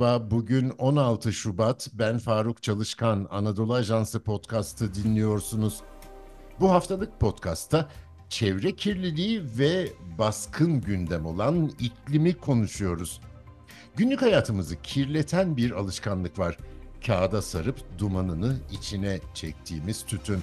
Merhaba, bugün 16 Şubat. Ben Faruk Çalışkan, Anadolu Ajansı podcast'ı dinliyorsunuz. Bu haftalık podcast'ta çevre kirliliği ve baskın gündem olan iklimi konuşuyoruz. Günlük hayatımızı kirleten bir alışkanlık var. Kağıda sarıp dumanını içine çektiğimiz tütün.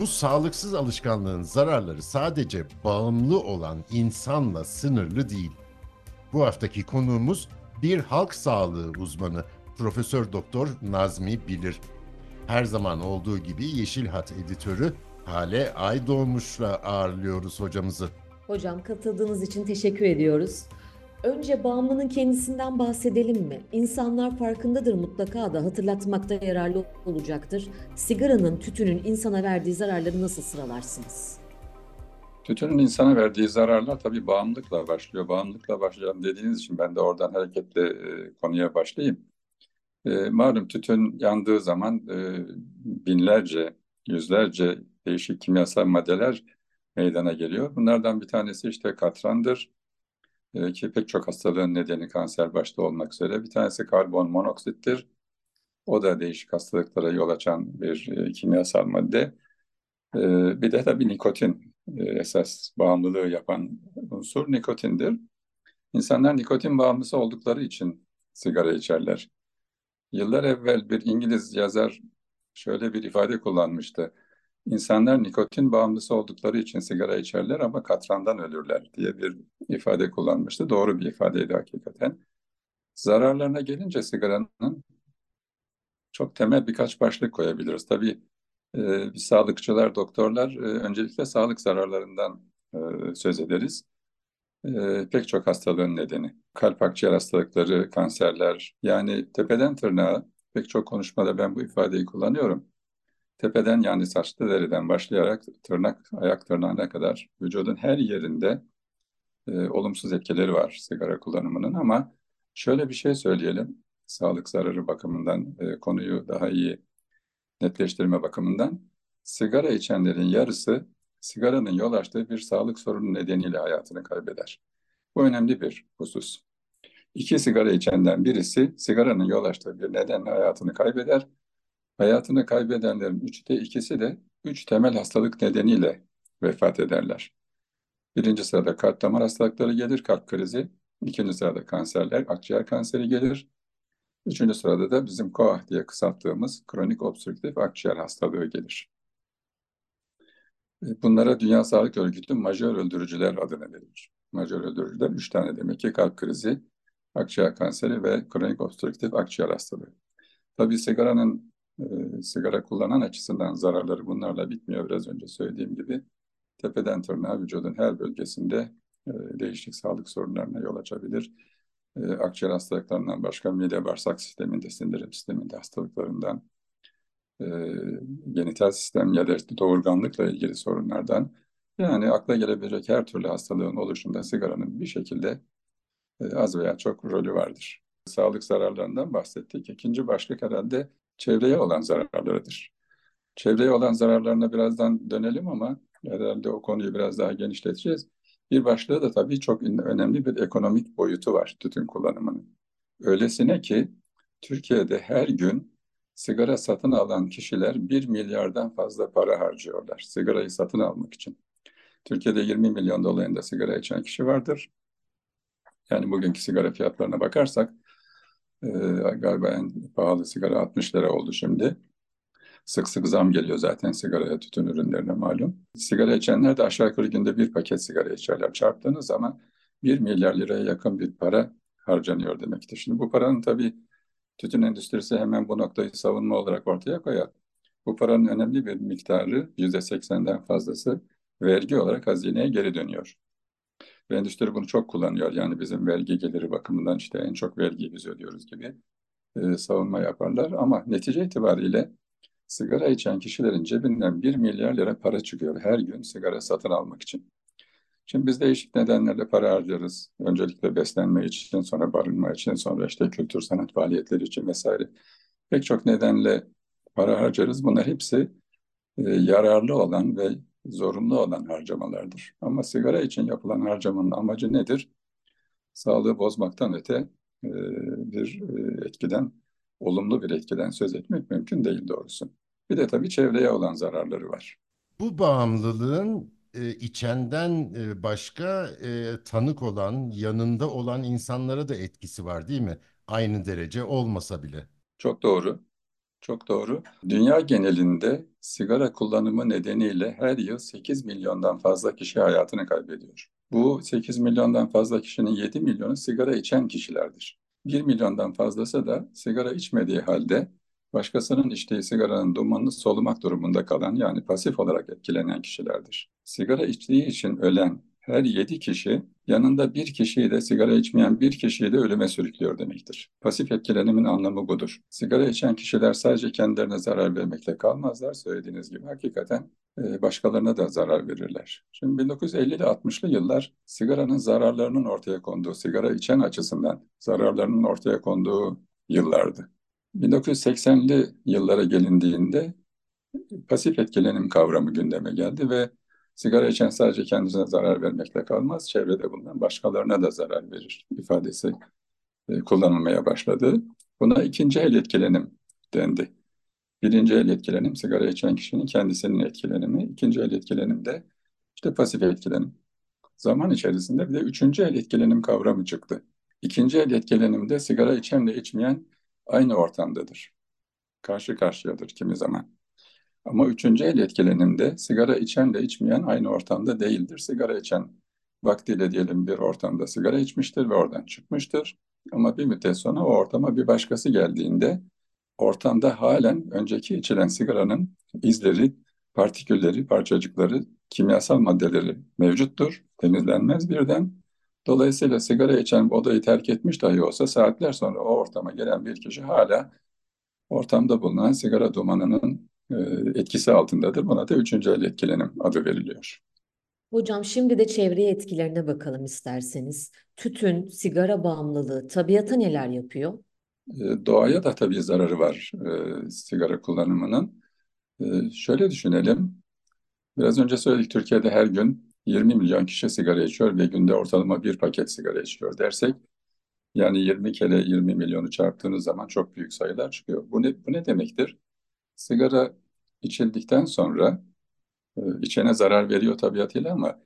Bu sağlıksız alışkanlığın zararları sadece bağımlı olan insanla sınırlı değil. Bu haftaki konuğumuz bir halk sağlığı uzmanı Profesör Doktor Nazmi Bilir. Her zaman olduğu gibi Yeşil Hat editörü Hale Aydoğmuş'la ağırlıyoruz hocamızı. Hocam katıldığınız için teşekkür ediyoruz. Önce bağımlının kendisinden bahsedelim mi? İnsanlar farkındadır mutlaka da hatırlatmakta yararlı olacaktır. Sigaranın, tütünün insana verdiği zararları nasıl sıralarsınız? Tütünün insana verdiği zararlar tabii bağımlılıkla başlıyor. Bağımlılıkla başlayan dediğiniz için ben de oradan hareketle e, konuya başlayayım. E, malum tütün yandığı zaman e, binlerce, yüzlerce değişik kimyasal maddeler meydana geliyor. Bunlardan bir tanesi işte katrandır e, ki pek çok hastalığın nedeni kanser başta olmak üzere. Bir tanesi karbon monoksittir. O da değişik hastalıklara yol açan bir e, kimyasal madde. E, bir de tabii nikotin esas bağımlılığı yapan unsur nikotindir. İnsanlar nikotin bağımlısı oldukları için sigara içerler. Yıllar evvel bir İngiliz yazar şöyle bir ifade kullanmıştı. İnsanlar nikotin bağımlısı oldukları için sigara içerler ama katrandan ölürler diye bir ifade kullanmıştı. Doğru bir ifadeydi hakikaten. Zararlarına gelince sigaranın çok temel birkaç başlık koyabiliriz. Tabii e, biz sağlıkçılar, doktorlar e, öncelikle sağlık zararlarından e, söz ederiz. E, pek çok hastalığın nedeni. Kalp akciğer hastalıkları, kanserler yani tepeden tırnağa pek çok konuşmada ben bu ifadeyi kullanıyorum. Tepeden yani saçlı deriden başlayarak tırnak, ayak tırnağına kadar vücudun her yerinde e, olumsuz etkileri var sigara kullanımının ama şöyle bir şey söyleyelim. Sağlık zararı bakımından e, konuyu daha iyi netleştirme bakımından sigara içenlerin yarısı sigaranın yol açtığı bir sağlık sorunu nedeniyle hayatını kaybeder. Bu önemli bir husus. İki sigara içenden birisi sigaranın yol açtığı bir nedenle hayatını kaybeder. Hayatını kaybedenlerin üçte ikisi de üç temel hastalık nedeniyle vefat ederler. Birinci sırada kalp damar hastalıkları gelir, kalp krizi. İkinci sırada kanserler, akciğer kanseri gelir. Üçüncü sırada da bizim KOAH diye kısalttığımız kronik obstrüktif akciğer hastalığı gelir. E, bunlara Dünya Sağlık Örgütü majör öldürücüler adını verilir. Majör öldürücüler üç tane demek ki kalp krizi, akciğer kanseri ve kronik obstrüktif akciğer hastalığı. Tabii sigaranın e, sigara kullanan açısından zararları bunlarla bitmiyor biraz önce söylediğim gibi. Tepeden tırnağa vücudun her bölgesinde e, değişik sağlık sorunlarına yol açabilir e, akciğer hastalıklarından başka mide bağırsak sisteminde, sindirim sisteminde hastalıklarından, e, genital sistem ya da doğurganlıkla ilgili sorunlardan yani akla gelebilecek her türlü hastalığın oluşunda sigaranın bir şekilde e, az veya çok rolü vardır. Sağlık zararlarından bahsettik. İkinci başlık herhalde çevreye olan zararlarıdır. Çevreye olan zararlarına birazdan dönelim ama herhalde o konuyu biraz daha genişleteceğiz. Bir başlığı da tabii çok önemli bir ekonomik boyutu var tütün kullanımının. Öylesine ki Türkiye'de her gün sigara satın alan kişiler 1 milyardan fazla para harcıyorlar sigarayı satın almak için. Türkiye'de 20 milyon dolayında sigara içen kişi vardır. Yani bugünkü sigara fiyatlarına bakarsak e, galiba en pahalı sigara 60 lira oldu şimdi. Sık sık zam geliyor zaten sigaraya, tütün ürünlerine malum. Sigara içenler de aşağı yukarı günde bir paket sigara içerler. Çarptığınız zaman 1 milyar liraya yakın bir para harcanıyor demektir. Şimdi bu paranın tabii tütün endüstrisi hemen bu noktayı savunma olarak ortaya koyar. Bu paranın önemli bir miktarı %80'den fazlası vergi olarak hazineye geri dönüyor. Ve endüstri bunu çok kullanıyor. Yani bizim vergi geliri bakımından işte en çok vergiyi biz ödüyoruz gibi e, savunma yaparlar. Ama netice itibariyle sigara içen kişilerin cebinden 1 milyar lira para çıkıyor her gün sigara satın almak için. Şimdi biz değişik nedenlerle para harcarız. Öncelikle beslenme için, sonra barınma için, sonra işte kültür sanat faaliyetleri için vesaire. Pek çok nedenle para harcarız. Bunlar hepsi e, yararlı olan ve zorunlu olan harcamalardır. Ama sigara için yapılan harcamanın amacı nedir? Sağlığı bozmaktan öte e, bir e, etkiden, olumlu bir etkiden söz etmek mümkün değil doğrusu. Bir de tabii çevreye olan zararları var. Bu bağımlılığın e, içenden e, başka e, tanık olan, yanında olan insanlara da etkisi var değil mi? Aynı derece olmasa bile. Çok doğru. Çok doğru. Dünya genelinde sigara kullanımı nedeniyle her yıl 8 milyondan fazla kişi hayatını kaybediyor. Bu 8 milyondan fazla kişinin 7 milyonu sigara içen kişilerdir. 1 milyondan fazlası da sigara içmediği halde başkasının içtiği sigaranın dumanını solumak durumunda kalan yani pasif olarak etkilenen kişilerdir. Sigara içtiği için ölen her yedi kişi yanında bir kişiyi de sigara içmeyen bir kişiyi de ölüme sürüklüyor demektir. Pasif etkilenimin anlamı budur. Sigara içen kişiler sadece kendilerine zarar vermekle kalmazlar. Söylediğiniz gibi hakikaten e, başkalarına da zarar verirler. Şimdi 1950'li 60'lı yıllar sigaranın zararlarının ortaya konduğu, sigara içen açısından zararlarının ortaya konduğu yıllardı. 1980'li yıllara gelindiğinde pasif etkilenim kavramı gündeme geldi ve sigara içen sadece kendisine zarar vermekle kalmaz, çevrede bulunan başkalarına da zarar verir ifadesi e, kullanılmaya başladı. Buna ikinci el etkilenim dendi. Birinci el etkilenim sigara içen kişinin kendisinin etkilenimi, ikinci el etkilenim de işte pasif etkilenim. Zaman içerisinde bir de üçüncü el etkilenim kavramı çıktı. İkinci el etkilenimde sigara içenle içmeyen aynı ortamdadır. Karşı karşıyadır kimi zaman. Ama üçüncü el etkilenimde sigara içen de içmeyen aynı ortamda değildir. Sigara içen vaktiyle diyelim bir ortamda sigara içmiştir ve oradan çıkmıştır. Ama bir müddet sonra o ortama bir başkası geldiğinde ortamda halen önceki içilen sigaranın izleri, partikülleri, parçacıkları, kimyasal maddeleri mevcuttur. Temizlenmez birden. Dolayısıyla sigara içen odayı terk etmiş dahi olsa saatler sonra o ortama gelen bir kişi hala ortamda bulunan sigara dumanının e, etkisi altındadır. Buna da üçüncü el etkilenim adı veriliyor. Hocam şimdi de çevreye etkilerine bakalım isterseniz. Tütün, sigara bağımlılığı tabiata neler yapıyor? E, doğaya da tabii zararı var e, sigara kullanımının. Şöyle düşünelim. Biraz önce söyledik Türkiye'de her gün 20 milyon kişi sigara içiyor ve günde ortalama bir paket sigara içiyor dersek yani 20 kere 20 milyonu çarptığınız zaman çok büyük sayılar çıkıyor. Bu ne, bu ne demektir? Sigara içildikten sonra e, içene zarar veriyor tabiatıyla ama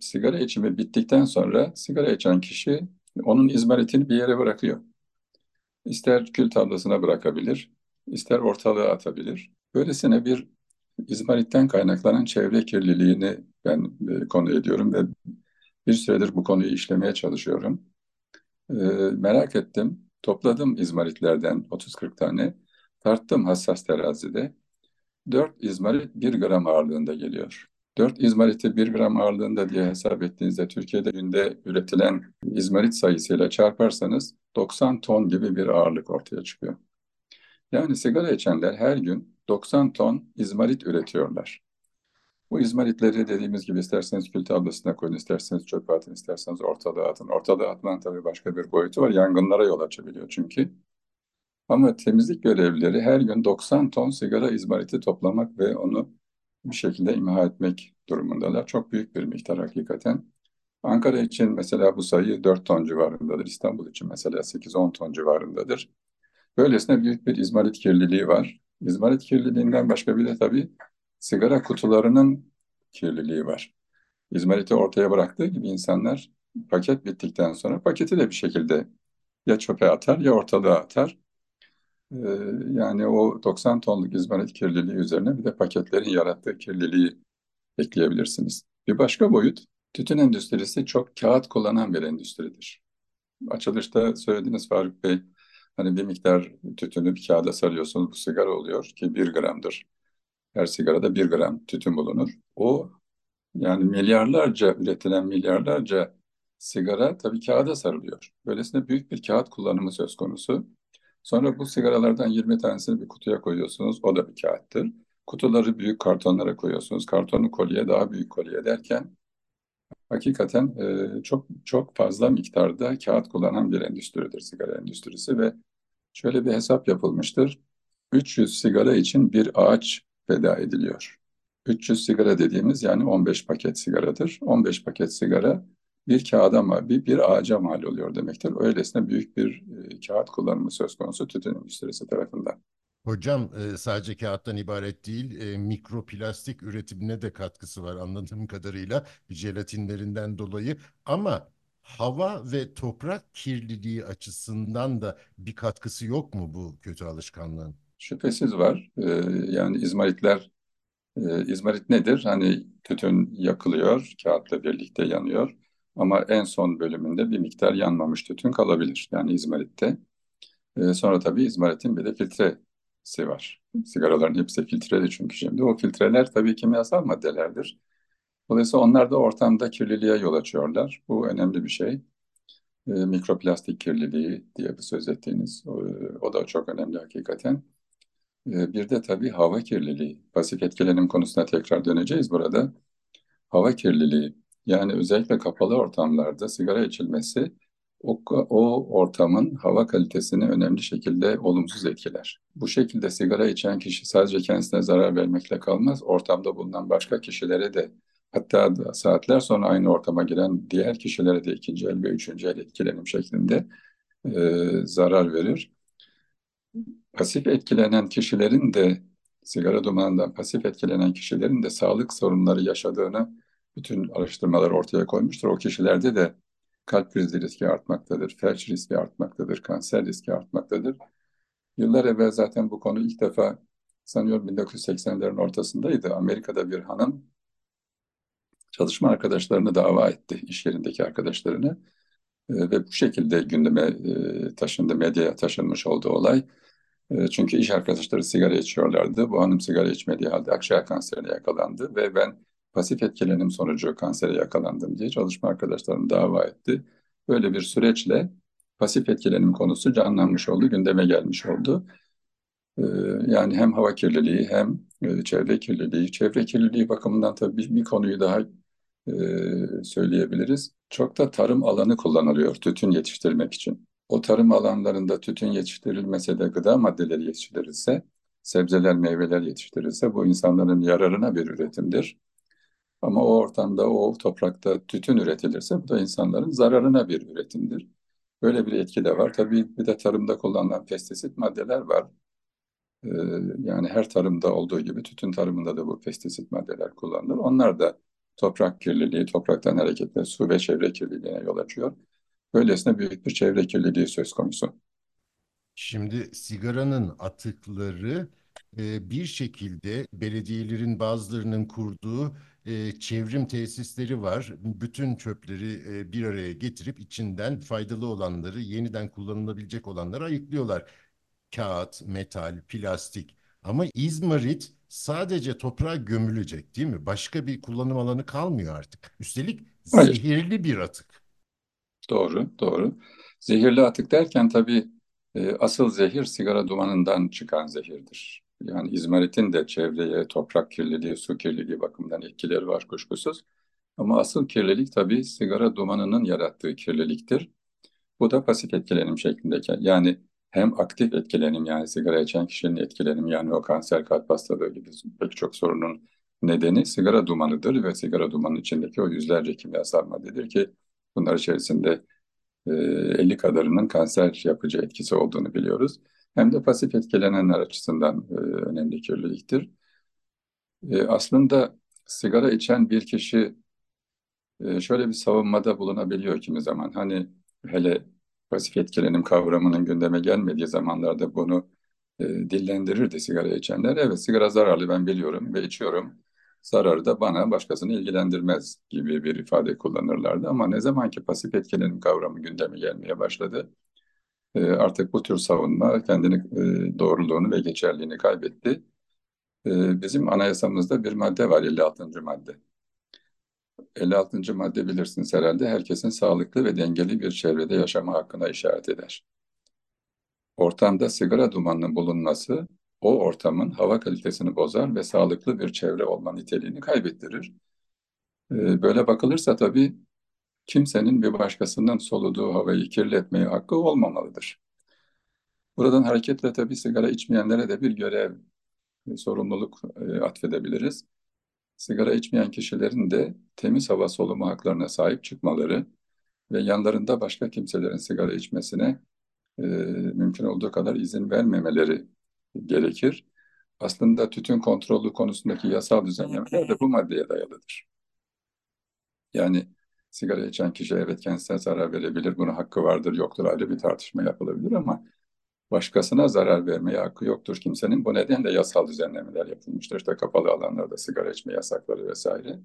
sigara içimi bittikten sonra sigara içen kişi onun izmaritini bir yere bırakıyor. İster kül tablasına bırakabilir, ister ortalığa atabilir. Böylesine bir izmaritten kaynaklanan çevre kirliliğini ben e, konu ediyorum ve bir süredir bu konuyu işlemeye çalışıyorum. E, merak ettim, topladım izmaritlerden 30-40 tane, tarttım hassas terazide. 4 izmarit 1 gram ağırlığında geliyor. 4 izmariti 1 gram ağırlığında diye hesap ettiğinizde Türkiye'de günde üretilen izmarit sayısıyla çarparsanız 90 ton gibi bir ağırlık ortaya çıkıyor. Yani sigara içenler her gün 90 ton izmarit üretiyorlar. Bu izmaritleri dediğimiz gibi isterseniz kül tablasına koyun, isterseniz çöpe atın, isterseniz ortalığa atın. Ortalığa atılan tabii başka bir boyutu var. Yangınlara yol açabiliyor çünkü. Ama temizlik görevlileri her gün 90 ton sigara izmariti toplamak ve onu bir şekilde imha etmek durumundalar. Çok büyük bir miktar hakikaten. Ankara için mesela bu sayı 4 ton civarındadır. İstanbul için mesela 8-10 ton civarındadır. Böylesine büyük bir izmarit kirliliği var. İzmarit kirliliğinden başka bir de tabii sigara kutularının kirliliği var. İzmariti ortaya bıraktığı gibi insanlar paket bittikten sonra paketi de bir şekilde ya çöpe atar ya ortalığa atar. Ee, yani o 90 tonluk izmarit kirliliği üzerine bir de paketlerin yarattığı kirliliği ekleyebilirsiniz. Bir başka boyut, tütün endüstrisi çok kağıt kullanan bir endüstridir. Açılışta söylediğiniz Faruk Bey, hani bir miktar tütünü bir kağıda sarıyorsunuz, bu sigara oluyor ki bir gramdır. Her sigarada bir gram tütün bulunur. O yani milyarlarca üretilen milyarlarca sigara tabii kağıda sarılıyor. Böylesine büyük bir kağıt kullanımı söz konusu. Sonra bu sigaralardan 20 tanesini bir kutuya koyuyorsunuz. O da bir kağıttır. Kutuları büyük kartonlara koyuyorsunuz. Kartonu kolye daha büyük kolye derken hakikaten e, çok çok fazla miktarda kağıt kullanan bir endüstridir sigara endüstrisi ve şöyle bir hesap yapılmıştır. 300 sigara için bir ağaç feda ediliyor. 300 sigara dediğimiz yani 15 paket sigaradır. 15 paket sigara bir kağıda bir, bir ağaca mal oluyor demektir. Öylesine büyük bir e, kağıt kullanımı söz konusu tütün endüstrisi tarafından. Hocam e, sadece kağıttan ibaret değil, e, mikroplastik üretimine de katkısı var anladığım kadarıyla jelatinlerinden dolayı. Ama hava ve toprak kirliliği açısından da bir katkısı yok mu bu kötü alışkanlığın? Şüphesiz var. E, yani izmaritler, e, izmarit nedir? Hani tütün yakılıyor, kağıtla birlikte yanıyor. Ama en son bölümünde bir miktar yanmamış tütün kalabilir. Yani izmaritte. E, sonra tabii izmaritin bir de filtresi var. Sigaraların hepsi filtreli çünkü şimdi. O filtreler tabii kimyasal maddelerdir. Dolayısıyla onlar da ortamda kirliliğe yol açıyorlar. Bu önemli bir şey. E, mikroplastik kirliliği diye söz ettiğiniz, o, o da çok önemli hakikaten. E, bir de tabii hava kirliliği. Pasif etkilenim konusuna tekrar döneceğiz burada. Hava kirliliği. Yani özellikle kapalı ortamlarda sigara içilmesi o, o ortamın hava kalitesini önemli şekilde olumsuz etkiler. Bu şekilde sigara içen kişi sadece kendisine zarar vermekle kalmaz, ortamda bulunan başka kişilere de hatta saatler sonra aynı ortama giren diğer kişilere de ikinci el ve üçüncü el etkilenim şeklinde e, zarar verir. Pasif etkilenen kişilerin de sigara dumanından pasif etkilenen kişilerin de sağlık sorunları yaşadığını bütün araştırmalar ortaya koymuştur. O kişilerde de kalp krizi riski artmaktadır, felç riski artmaktadır, kanser riski artmaktadır. Yıllar evvel zaten bu konu ilk defa sanıyorum 1980'lerin ortasındaydı. Amerika'da bir hanım çalışma arkadaşlarını dava etti, iş yerindeki arkadaşlarını. E, ve bu şekilde gündeme e, taşındı, medyaya taşınmış oldu olay. E, çünkü iş arkadaşları sigara içiyorlardı. Bu hanım sigara içmediği halde akciğer kanserine yakalandı ve ben pasif etkilenim sonucu kansere yakalandım diye çalışma arkadaşlarım dava etti. Böyle bir süreçle pasif etkilenim konusu canlanmış oldu, gündeme gelmiş oldu. Ee, yani hem hava kirliliği hem e, çevre kirliliği. Çevre kirliliği bakımından tabii bir, bir konuyu daha e, söyleyebiliriz. Çok da tarım alanı kullanılıyor tütün yetiştirmek için. O tarım alanlarında tütün yetiştirilmese de gıda maddeleri yetiştirilse, sebzeler, meyveler yetiştirilse bu insanların yararına bir üretimdir. Ama o ortamda, o toprakta tütün üretilirse bu da insanların zararına bir üretimdir. Böyle bir etki de var. Tabii bir de tarımda kullanılan pestisit maddeler var. Ee, yani her tarımda olduğu gibi tütün tarımında da bu pestisit maddeler kullanılır. Onlar da toprak kirliliği, topraktan hareketle su ve çevre kirliliğine yol açıyor. Böylesine büyük bir çevre kirliliği söz konusu. Şimdi sigaranın atıkları e, bir şekilde belediyelerin bazılarının kurduğu e, çevrim tesisleri var. Bütün çöpleri e, bir araya getirip içinden faydalı olanları, yeniden kullanılabilecek olanları ayıklıyorlar. Kağıt, metal, plastik. Ama izmarit sadece toprağa gömülecek değil mi? Başka bir kullanım alanı kalmıyor artık. Üstelik Hayır. zehirli bir atık. Doğru, doğru. Zehirli atık derken tabii e, asıl zehir sigara dumanından çıkan zehirdir. Yani izmaritin de çevreye, toprak kirliliği, su kirliliği bakımından etkileri var kuşkusuz. Ama asıl kirlilik tabii sigara dumanının yarattığı kirliliktir. Bu da pasif etkilenim şeklindeki. Yani hem aktif etkilenim yani sigara içen kişinin etkilenim yani o kanser kalp hastalığı gibi pek çok sorunun nedeni sigara dumanıdır ve sigara dumanının içindeki o yüzlerce kimyasal maddedir ki bunlar içerisinde 50 e, kadarının kanser yapıcı etkisi olduğunu biliyoruz. Hem de pasif etkilenenler açısından e, önemli kirliliktir. E, aslında sigara içen bir kişi şöyle bir savunmada bulunabiliyor kimi zaman. Hani hele pasif etkilenim kavramının gündeme gelmediği zamanlarda bunu dillendirirdi sigara içenler. Evet sigara zararlı ben biliyorum ve içiyorum zararı da bana başkasını ilgilendirmez gibi bir ifade kullanırlardı. Ama ne zaman ki pasif etkilenim kavramı gündeme gelmeye başladı, e, artık bu tür savunma kendini e, doğruluğunu ve geçerliğini kaybetti. E, bizim anayasamızda bir madde var, 56. madde. 56. madde bilirsiniz herhalde herkesin sağlıklı ve dengeli bir çevrede yaşama hakkına işaret eder. Ortamda sigara dumanının bulunması o ortamın hava kalitesini bozar ve sağlıklı bir çevre olma niteliğini kaybettirir. Ee, böyle bakılırsa tabii kimsenin bir başkasının soluduğu havayı kirletmeye hakkı olmamalıdır. Buradan hareketle tabii sigara içmeyenlere de bir görev, sorumluluk e, atfedebiliriz. sigara içmeyen kişilerin de temiz hava solumu haklarına sahip çıkmaları ve yanlarında başka kimselerin sigara içmesine e, mümkün olduğu kadar izin vermemeleri gerekir. Aslında tütün kontrolü konusundaki yasal düzenlemeler de bu maddeye dayalıdır. Yani sigara içen kişi evet kendisine zarar verebilir, buna hakkı vardır, yoktur ayrı bir tartışma yapılabilir ama başkasına zarar vermeye hakkı yoktur kimsenin. Bu nedenle yasal düzenlemeler yapılmıştır. İşte kapalı alanlarda sigara içme yasakları vesaire.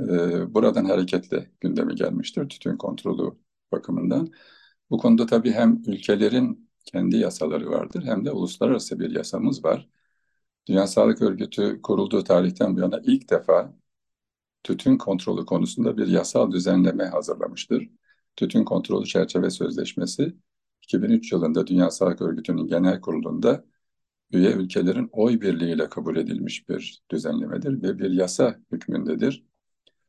Ee, buradan hareketle gündeme gelmiştir tütün kontrolü bakımından. Bu konuda tabii hem ülkelerin kendi yasaları vardır hem de uluslararası bir yasamız var. Dünya Sağlık Örgütü kurulduğu tarihten bu yana ilk defa tütün kontrolü konusunda bir yasal düzenleme hazırlamıştır. Tütün Kontrolü Çerçeve Sözleşmesi 2003 yılında Dünya Sağlık Örgütü'nün genel kurulunda üye ülkelerin oy birliğiyle kabul edilmiş bir düzenlemedir ve bir yasa hükmündedir.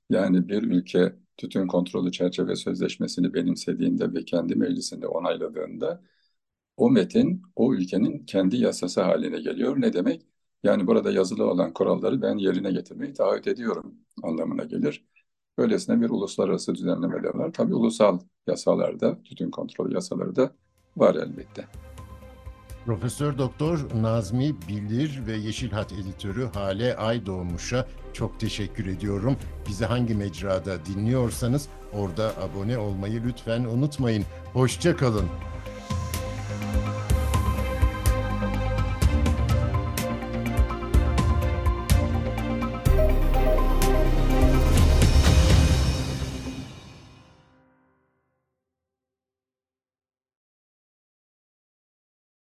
Yani bir ülke tütün kontrolü çerçeve sözleşmesini benimsediğinde ve kendi meclisinde onayladığında o metin o ülkenin kendi yasası haline geliyor. Ne demek? Yani burada yazılı olan kuralları ben yerine getirmeyi taahhüt ediyorum anlamına gelir. Böylesine bir uluslararası düzenleme de var. Tabii ulusal yasalarda, tütün kontrolü yasaları da var elbette. Profesör Doktor Nazmi Bilir ve Yeşil Hat editörü Hale Aydoğmuş'a çok teşekkür ediyorum. Bizi hangi mecrada dinliyorsanız orada abone olmayı lütfen unutmayın. Hoşça kalın.